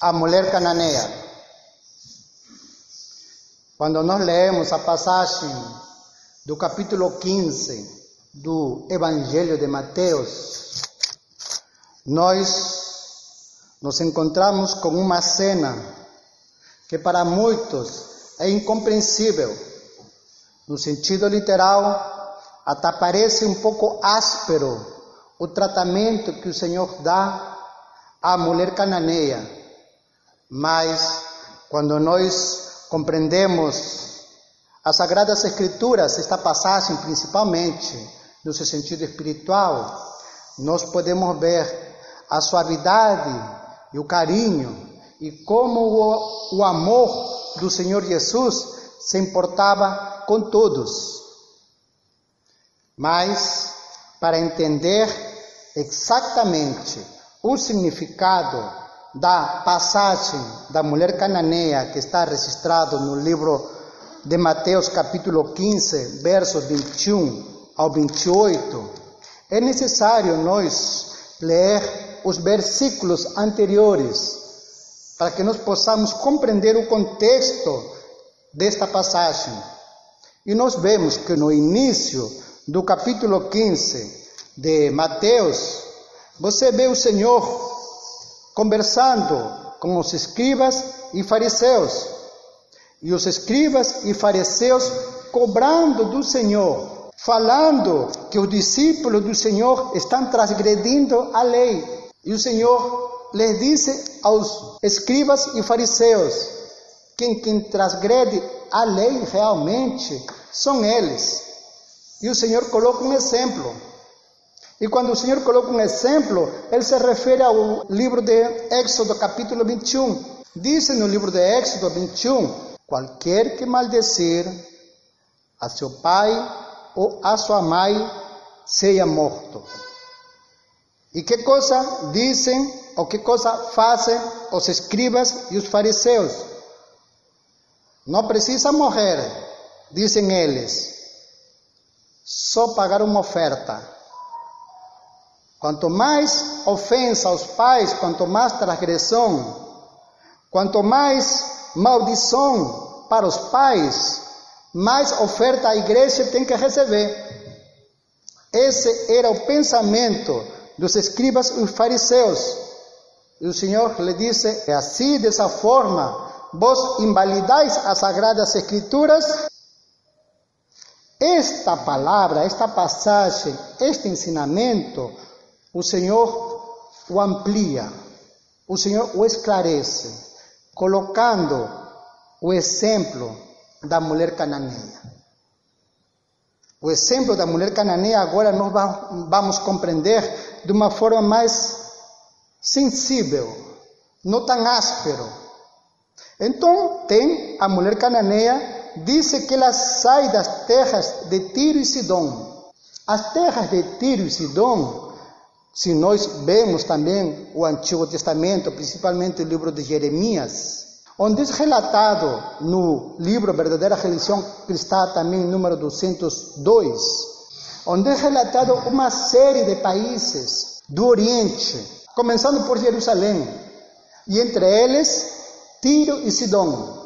a mulher cananeia. Quando nós lemos a passagem do capítulo 15 do Evangelho de Mateus, nós nos encontramos com uma cena que para muitos é incompreensível. No sentido literal, até parece um pouco áspero o tratamento que o Senhor dá à mulher cananeia. Mas quando nós compreendemos as Sagradas Escrituras, esta passagem principalmente, no seu sentido espiritual, nós podemos ver a suavidade e o carinho e como o, o amor do Senhor Jesus se importava com todos. Mas, para entender exatamente o significado da passagem da mulher cananeia que está registrado no livro de Mateus, capítulo 15, versos 21 ao 28, é necessário nós ler os versículos anteriores para que nós possamos compreender o contexto desta passagem. E nós vemos que no início do capítulo 15 de Mateus, você vê o Senhor conversando com os escribas e fariseus. E os escribas e fariseus cobrando do Senhor, falando que os discípulos do Senhor estão transgredindo a lei. E o Senhor lhes disse aos escribas e fariseus: quem, quem transgrede a lei realmente são eles. E o Senhor coloca um exemplo. E quando o Senhor coloca um exemplo, ele se refere ao livro de Éxodo, capítulo 21. Diz no livro de Éxodo 21: Qualquer que maldecer a seu pai ou a sua mãe, seja morto. E que coisa dizem o que coisa fazem os escribas e os fariseus? Não precisa morrer, dizem eles, só pagar uma oferta. Quanto mais ofensa aos pais, quanto mais transgressão, quanto mais maldição para os pais, mais oferta a igreja tem que receber. Esse era o pensamento dos escribas e fariseus. E o Senhor lhe disse: é assim, dessa forma, vos invalidais as sagradas escrituras. Esta palavra, esta passagem, este ensinamento, o Senhor o amplia, o Senhor o esclarece, colocando o exemplo da mulher cananeia. O exemplo da mulher cananeia agora nós vamos compreender de uma forma mais sensível, não tão áspero. Então, tem a mulher cananeia, disse que ela sai das terras de Tiro e Sidom. As terras de Tiro e Sidom, se nós vemos também o Antigo Testamento, principalmente o livro de Jeremias, onde é relatado no livro Verdadeira Religião Cristã, também número 202, onde é relatado uma série de países do Oriente, começando por Jerusalém, e entre eles Tiro e Sidom.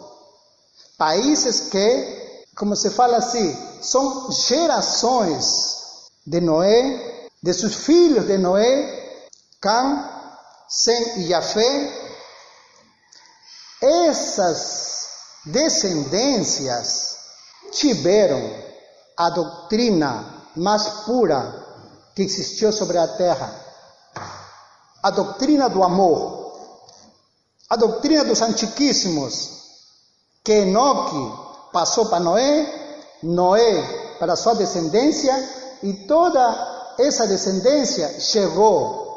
Países que, como se fala assim, são gerações de Noé, de seus filhos de Noé, Cam, Sem e Jafé. Essas descendências tiveram a doutrina mais pura que existiu sobre a terra a doutrina do amor, a doutrina dos antiquíssimos, que Enoque passou para Noé, Noé para sua descendência, e toda essa descendência chegou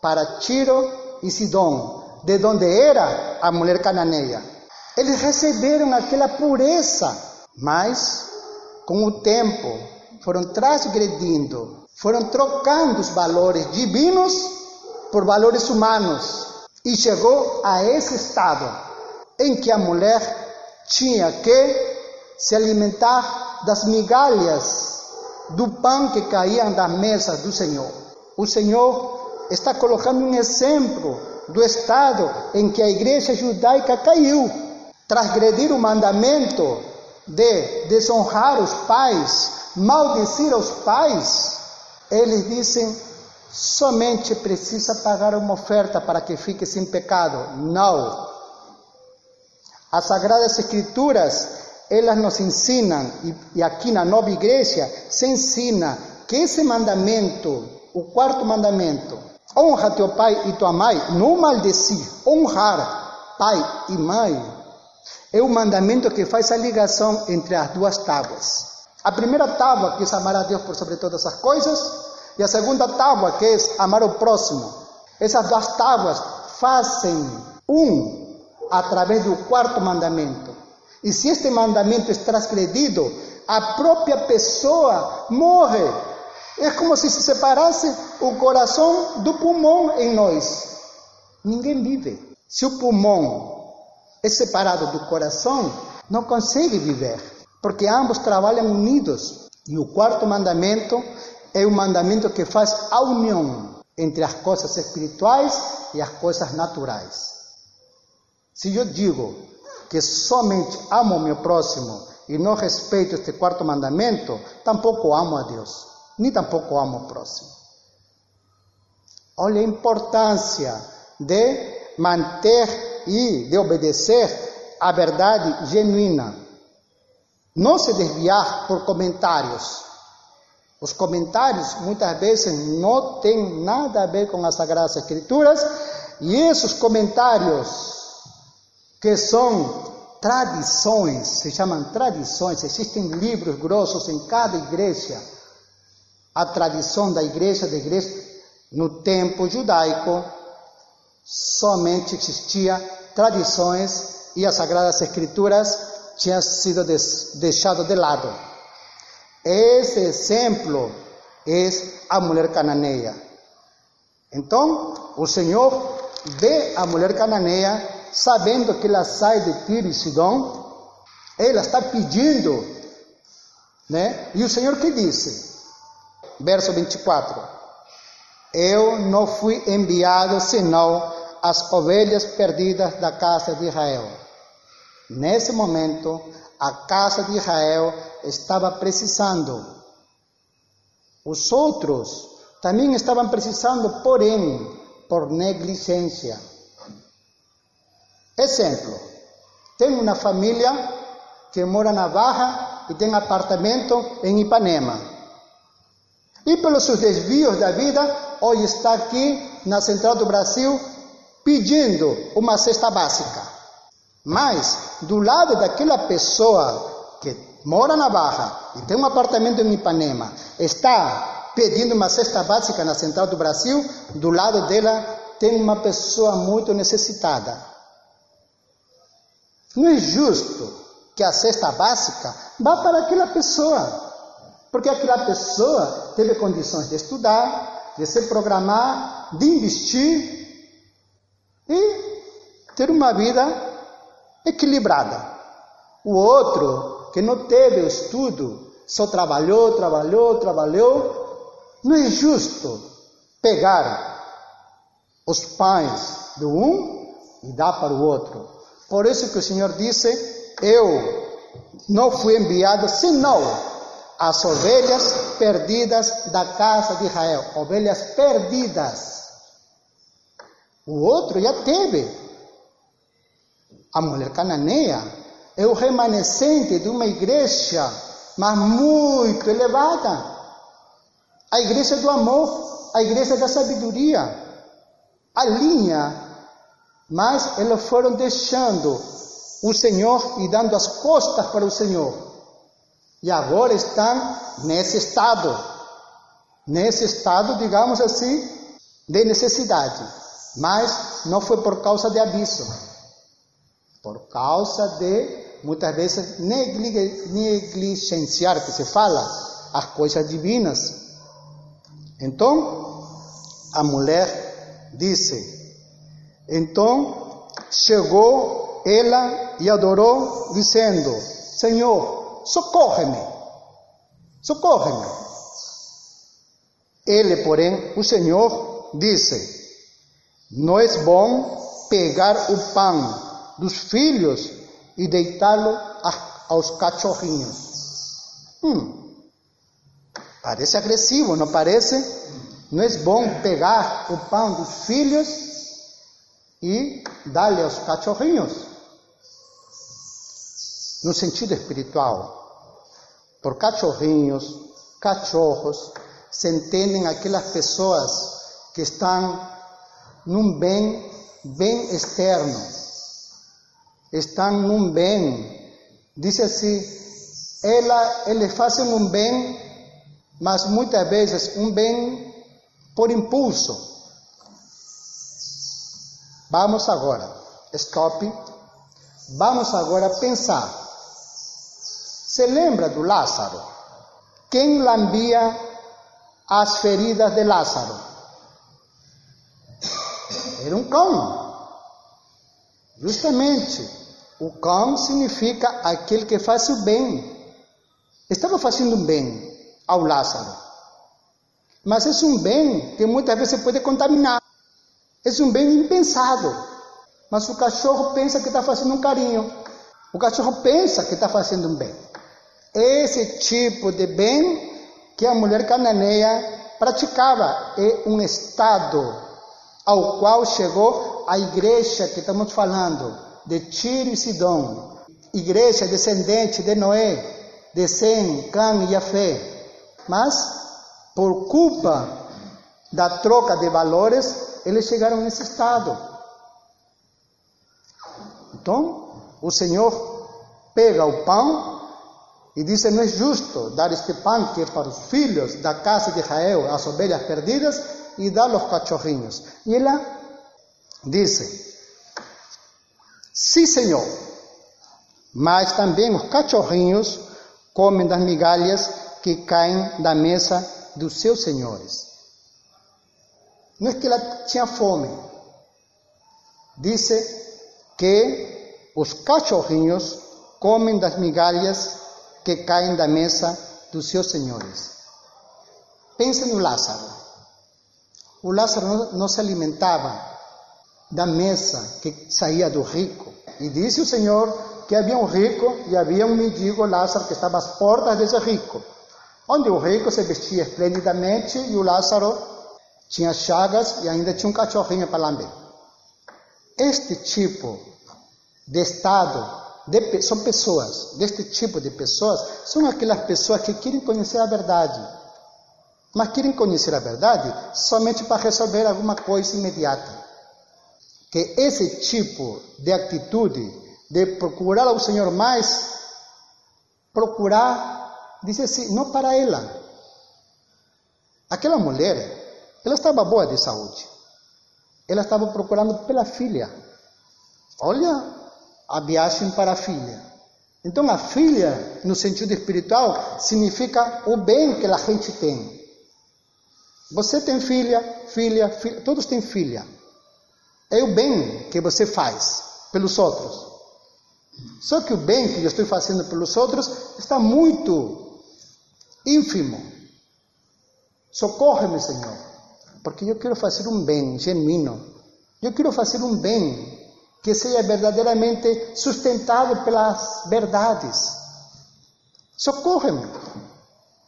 para Tiro e Sidom, de onde era a mulher cananeia. Eles receberam aquela pureza, mas com o tempo foram transgredindo, foram trocando os valores divinos por valores humanos e chegou a esse estado em que a mulher tinha que se alimentar das migalhas do pão que caíam das mesas do Senhor. O Senhor está colocando um exemplo do estado em que a igreja judaica caiu. Transgredir o mandamento de desonrar os pais, maldecir os pais, eles dizem somente precisa pagar uma oferta para que fique sem pecado. Não. As Sagradas Escrituras, elas nos ensinam, e, aqui na nova igreja se ensina que esse mandamento, o quarto mandamento, honra teu pai e tua mãe, não maldecir, honrar pai e mãe, é o mandamento que faz a ligação entre as duas tábuas. A primeira tábua, que é amar a Deus por sobre todas as coisas, e a segunda tábua, que é amar o próximo. Essas duas tábuas fazem um através do quarto mandamento. E se este mandamento é transgredido, a própria pessoa morre. É como se se separasse o coração do pulmão em nós. Ninguém vive. Se o pulmão é separado do coração, não consegue viver, porque ambos trabalham unidos. E o quarto mandamento é o mandamento que faz a união entre as coisas espirituais e as coisas naturais. Se eu digo que somente amo o meu próximo e não respeito este quarto mandamento, tampouco amo a Deus, nem tampouco amo o próximo. Olha a importância de manter e de obedecer à verdade genuína. Não se desviar por comentários. Os comentários muitas vezes não têm nada a ver com as Sagradas Escrituras e esses comentários que são tradições, se chamam tradições, existem livros grossos em cada igreja. A tradição da igreja, da igreja no tempo judaico, somente existia tradições e as sagradas escrituras tinham sido deixado de lado. Esse exemplo é a mulher cananeia. Então, o Senhor vê a mulher cananeia, sabendo que ela sai de Tiro e Sidom, ela está pedindo, né? E o Senhor que disse? Verso 24: Eu não fui enviado senão as ovelhas perdidas da casa de Israel. Nesse momento, a casa de Israel estava precisando. Os outros também estavam precisando, porém, por negligência. Exemplo: tem uma família que mora na Barra e tem apartamento em Ipanema. E pelos seus desvios da vida, hoje está aqui na Central do Brasil pedindo uma cesta básica. Mas, do lado daquela pessoa que mora na Barra e tem um apartamento em Ipanema, está pedindo uma cesta básica na Central do Brasil, do lado dela tem uma pessoa muito necessitada. Não é justo que a cesta básica vá para aquela pessoa, porque aquela pessoa teve condições de estudar, de se programar, de investir e ter uma vida equilibrada. O outro, que não teve estudo, só trabalhou, trabalhou, trabalhou, não é justo pegar os pães do um e dar para o outro. Por isso que o Senhor disse: Eu não fui enviado senão as ovelhas perdidas da casa de Israel, ovelhas perdidas. O outro já teve. A mulher cananeia é o remanescente de uma igreja, mas muito elevada. A igreja do amor, a igreja da sabedoria. A linha, mas eles foram deixando o Senhor e dando as costas para o Senhor. E agora estão nesse estado, nesse estado, digamos assim, de necessidade. Mas não foi por causa de aviso, por causa de muitas vezes negligenciar, que se fala, as coisas divinas. Então, a mulher disse, então chegou ela e adorou, dizendo: Senhor, socorre-me, socorre-me. Ele, porém, o Senhor disse: Não é bom pegar o pão dos filhos e deitá-lo aos cachorrinhos. Hum, parece agressivo, não parece? Não é bom pegar o pão dos filhos e dar-lhe aos cachorrinhos. No sentido espiritual. Por cachorrinhos, cachorros, se entendem aquelas pessoas que estão num bem, bem externo, estão num bem, diz assim, ela, eles fazem um bem, mas muitas vezes um bem por impulso. Vamos agora, stop, vamos agora pensar. Se lembra do Lázaro? Quem lambia as feridas de Lázaro? Era um cão. Justamente, o cão significa aquele que faz o bem. Estava fazendo um bem ao Lázaro. Mas é um bem que muitas vezes pode contaminar. É um bem impensado. Mas o cachorro pensa que está fazendo um carinho. O cachorro pensa que está fazendo um bem. Esse tipo de bem que a mulher cananeia praticava é um estado ao qual chegou a igreja que estamos falando, de Tiro e Sidom, igreja descendente de Noé, de Sem, Cã e Afé. Mas por culpa da troca de valores, eles chegaram nesse estado. Então, o Senhor pega o pão e diz: Não é justo dar este pão que é para os filhos da casa de Israel, as ovelhas perdidas, e dar aos cachorrinhos. E ela disse: Sim, Senhor, mas também os cachorrinhos comem das migalhas que caem da mesa dos seus senhores. Não é que ela tinha fome. Disse que os cachorrinhos comem das migalhas que caem da mesa dos seus senhores. Pense no Lázaro. O Lázaro não, se alimentava da mesa que saía do rico. E disse o Senhor que havia um rico e havia um mendigo Lázaro que estava às portas desse rico onde o rico se vestia esplendidamente e o Lázaro tinha chagas e ainda tinha um cachorrinho para lamber. Este tipo de estado de, são pessoas, deste tipo de pessoas, são aquelas pessoas que querem conhecer a verdade, mas querem conhecer a verdade somente para resolver alguma coisa imediata. Que esse tipo de atitude de procurar ao Senhor mais, procurar disse assim, não para ela. Aquela mulher, ela estava boa de saúde. Ela estava procurando pela filha. Olha a viagem para a filha. Então, a filha, no sentido espiritual, significa o bem que a gente tem. Você tem filha, filha, filha, todos têm filha. É o bem que você faz pelos outros. Só que o bem que eu estou fazendo pelos outros está muito ínfimo. Socorre-me, Senhor, porque eu quero fazer um bem genuíno. Eu quero fazer um bem que seja verdadeiramente sustentado pelas verdades. Socorre-me.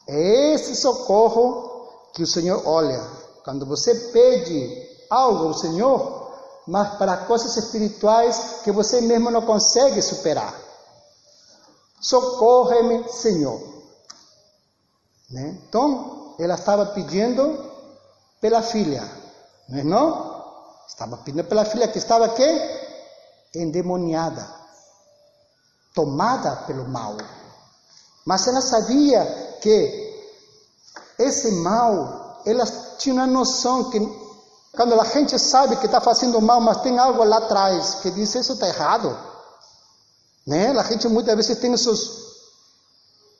É esse socorro que o Senhor olha. Quando você pede algo ao Senhor, mas para coisas espirituais que você mesmo não consegue superar. Socorre-me, Senhor. Né? Então, ela estava pedindo pela filha, não é não? Estava pedindo pela filha que estava quê? Endemoniada, tomada pelo mal. Mas ela sabia que esse mal, ela tinha uma noção que quando a gente sabe que está fazendo mal, mas tem algo lá atrás que diz isso está errado, né? A gente muitas vezes tem esses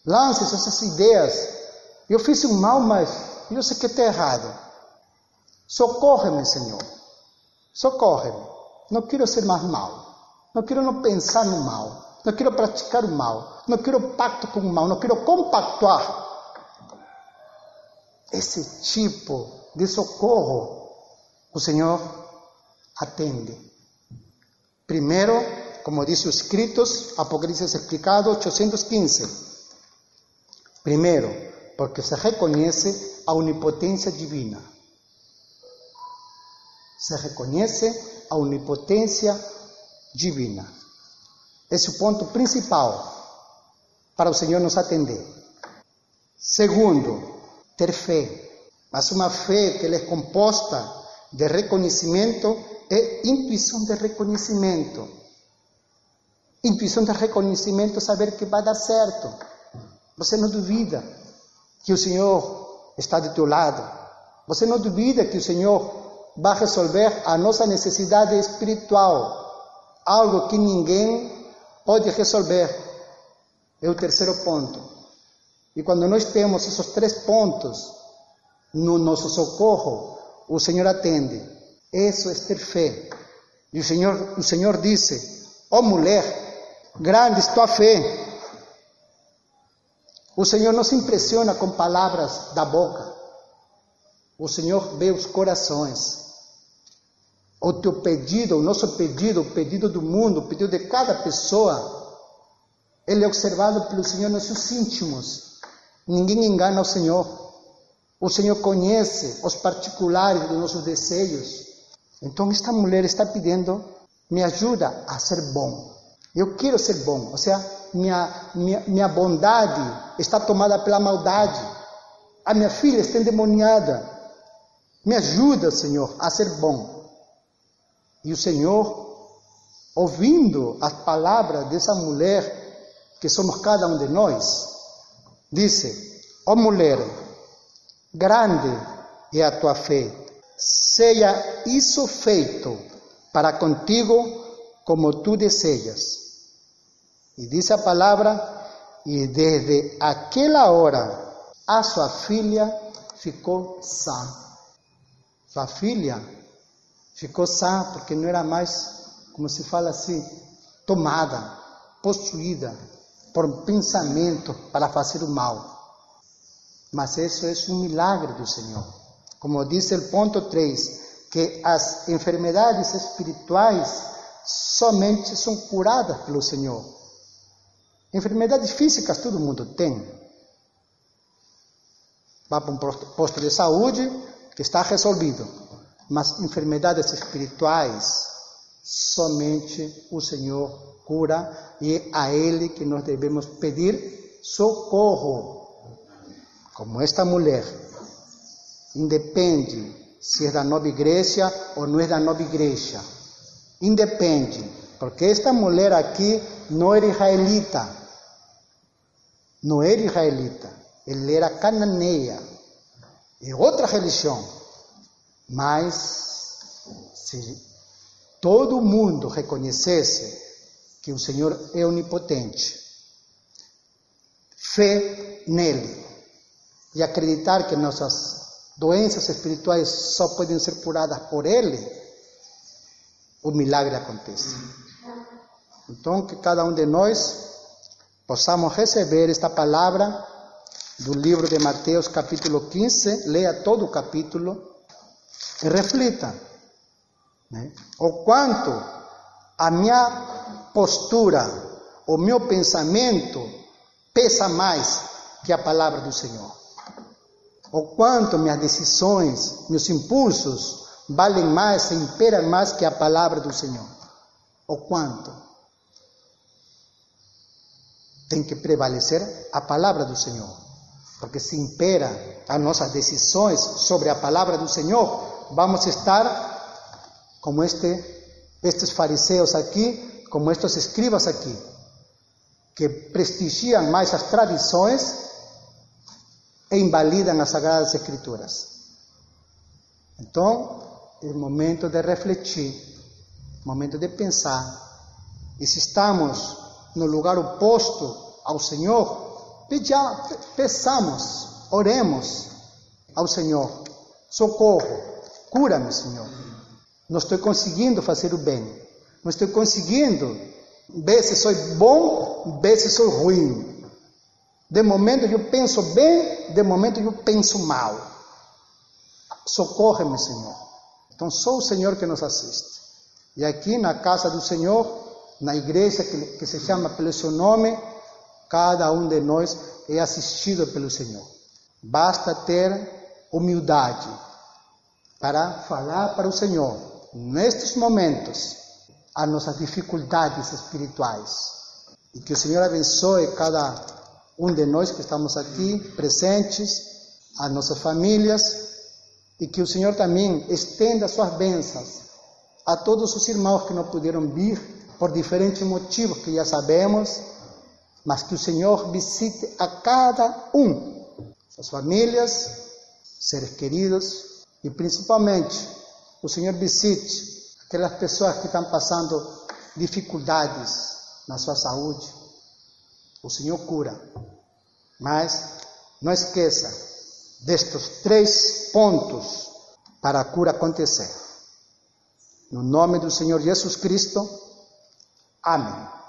lances, essas ideias eu fiz um mal, mas eu sei que está errado. Socorre-me, Senhor. Socorre-me. Não quero ser mais mal. Não quero não pensar no mal. Não quero praticar o mal. Não quero pacto com o mal. Não quero compactuar. Esse tipo de socorro o Senhor atende. Primeiro, como diz os escritos, Apocalipse explicado 815. Primeiro, porque se reconhece a onipotência divina. Se reconhece a onipotência divina. Esse é o ponto principal para o Senhor nos atender. Segundo, ter fé, mas uma fé que é composta de reconhecimento e intuição de reconhecimento. Intuição de reconhecimento, saber que vai dar certo. Você não duvida que o Senhor está do teu lado. Você não duvida que o Senhor vai resolver a nossa necessidade espiritual, algo que ninguém pode resolver. É o terceiro ponto. E quando nós temos esses três pontos no nosso socorro, o Senhor atende. Isso é ter fé. E o Senhor, o Senhor disse: Ó oh mulher, grande é tua fé. O Senhor não se impressiona com palavras da boca. O Senhor vê os corações. O teu pedido, o nosso pedido, o pedido do mundo, o pedido de cada pessoa, ele é observado pelo Senhor nos seus íntimos. Ninguém engana o Senhor. O Senhor conhece os particulares dos nossos desejos. Então, esta mulher está pedindo: me ajuda a ser bom. Eu quero ser bom. Ou seja, minha, minha, minha bondade está tomada pela maldade. A minha filha está endemoniada. Me ajuda, Senhor, a ser bom. E o Senhor, ouvindo as palavras dessa mulher, que somos cada um de nós, disse: Ó oh mulher, grande é a tua fé, seja isso feito para contigo como tu desejas. E disse a palavra, e desde aquela hora a sua filha ficou sã. Sua filha ficou sã porque não era mais, como se fala assim, tomada, possuída por pensamento para fazer o mal. Mas isso é um milagre do Senhor. Como diz o ponto 3, que as enfermidades espirituais somente são curadas pelo Senhor. Enfermidades físicas todo mundo tem. Vá para um posto de saúde que está resolvido. Mas enfermidades espirituais, somente o Senhor cura e é a Ele que nós devemos pedir socorro. Como esta mulher, independe se é da nova igreja ou não é da nova igreja, independe, porque esta mulher aqui não era israelita, não era israelita, ele era cananeia, é outra religião, mas se todo mundo reconhecesse que o Senhor é onipotente. Fé nele e acreditar que nossas doenças espirituais só podem ser curadas por ele, o milagre acontece. Então, que cada um de nós possamos receber esta palavra do livro de Mateus, capítulo 15, leia todo o capítulo e reflita né? o quanto a minha postura, o meu pensamento pesa mais que a palavra do Senhor. O quanto minhas decisões, meus impulsos valem mais e imperam mais que a palavra do Senhor. O quanto tem que prevalecer a palavra do Senhor. Porque se impera as nossas decisões sobre a palavra do Senhor, vamos estar como este, fariseus aqui, como estes escribas aqui, que prestigiam mais as tradições e invalidam as Sagradas Escrituras. Então, é momento de refletir, momento de pensar. E se estamos no lugar oposto ao Senhor, peçamos, oremos ao Senhor: socorro, cura-me, Senhor. Não estou conseguindo fazer o bem. Não estou conseguindo ver se sou bom, ver se sou ruim. De momento eu penso bem, de momento eu penso mal. Socorre-me, Senhor. Então, só o Senhor que nos assiste. E aqui na casa do Senhor, na igreja que, que se chama pelo seu nome, cada um de nós é assistido pelo Senhor. Basta ter humildade para falar para o Senhor, nestes momentos, as nossas dificuldades espirituais. E que o Senhor abençoe cada um de nós que estamos aqui presentes, as nossas famílias, e que o Senhor também estenda suas bênçãos a todos os irmãos que não puderam vir por diferentes motivos que já sabemos, mas que o Senhor visite a cada um, suas famílias, seres queridos, e principalmente o Senhor visite aquelas pessoas que estão passando dificuldades na sua saúde. O Senhor cura. Mas não esqueça destes três pontos para a cura acontecer. No nome do Senhor Jesus Cristo. Amém.